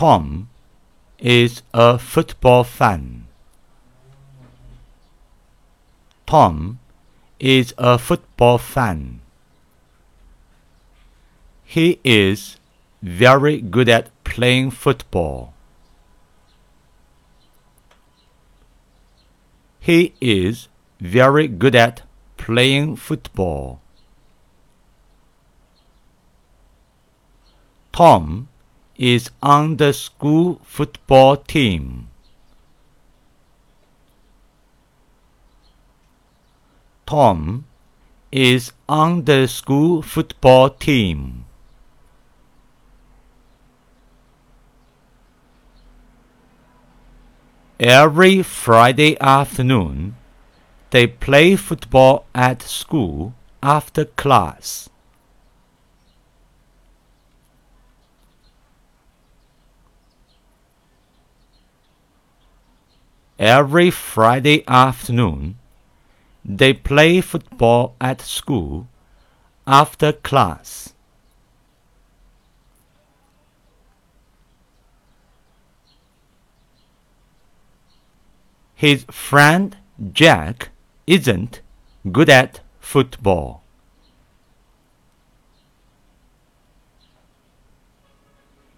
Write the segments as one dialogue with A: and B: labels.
A: Tom is a football fan. Tom is a football fan. He is very good at playing football. He is very good at playing football. Tom is on the school football team. Tom is on the school football team. Every Friday afternoon, they play football at school after class. Every Friday afternoon, they play football at school after class. His friend Jack isn't good at football.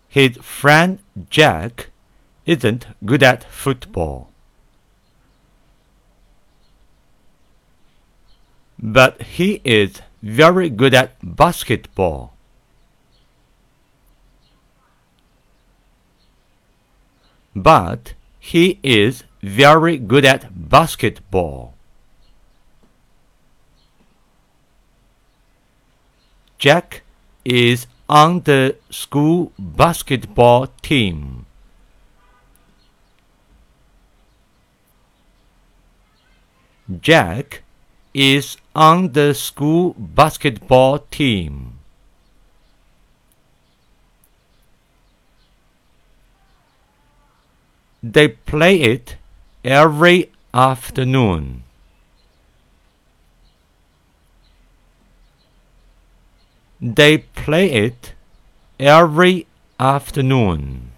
A: His friend Jack isn't good at football. But he is very good at basketball. But he is very good at basketball. Jack is on the school basketball team. Jack is on the school basketball team. They play it every afternoon. They play it every afternoon.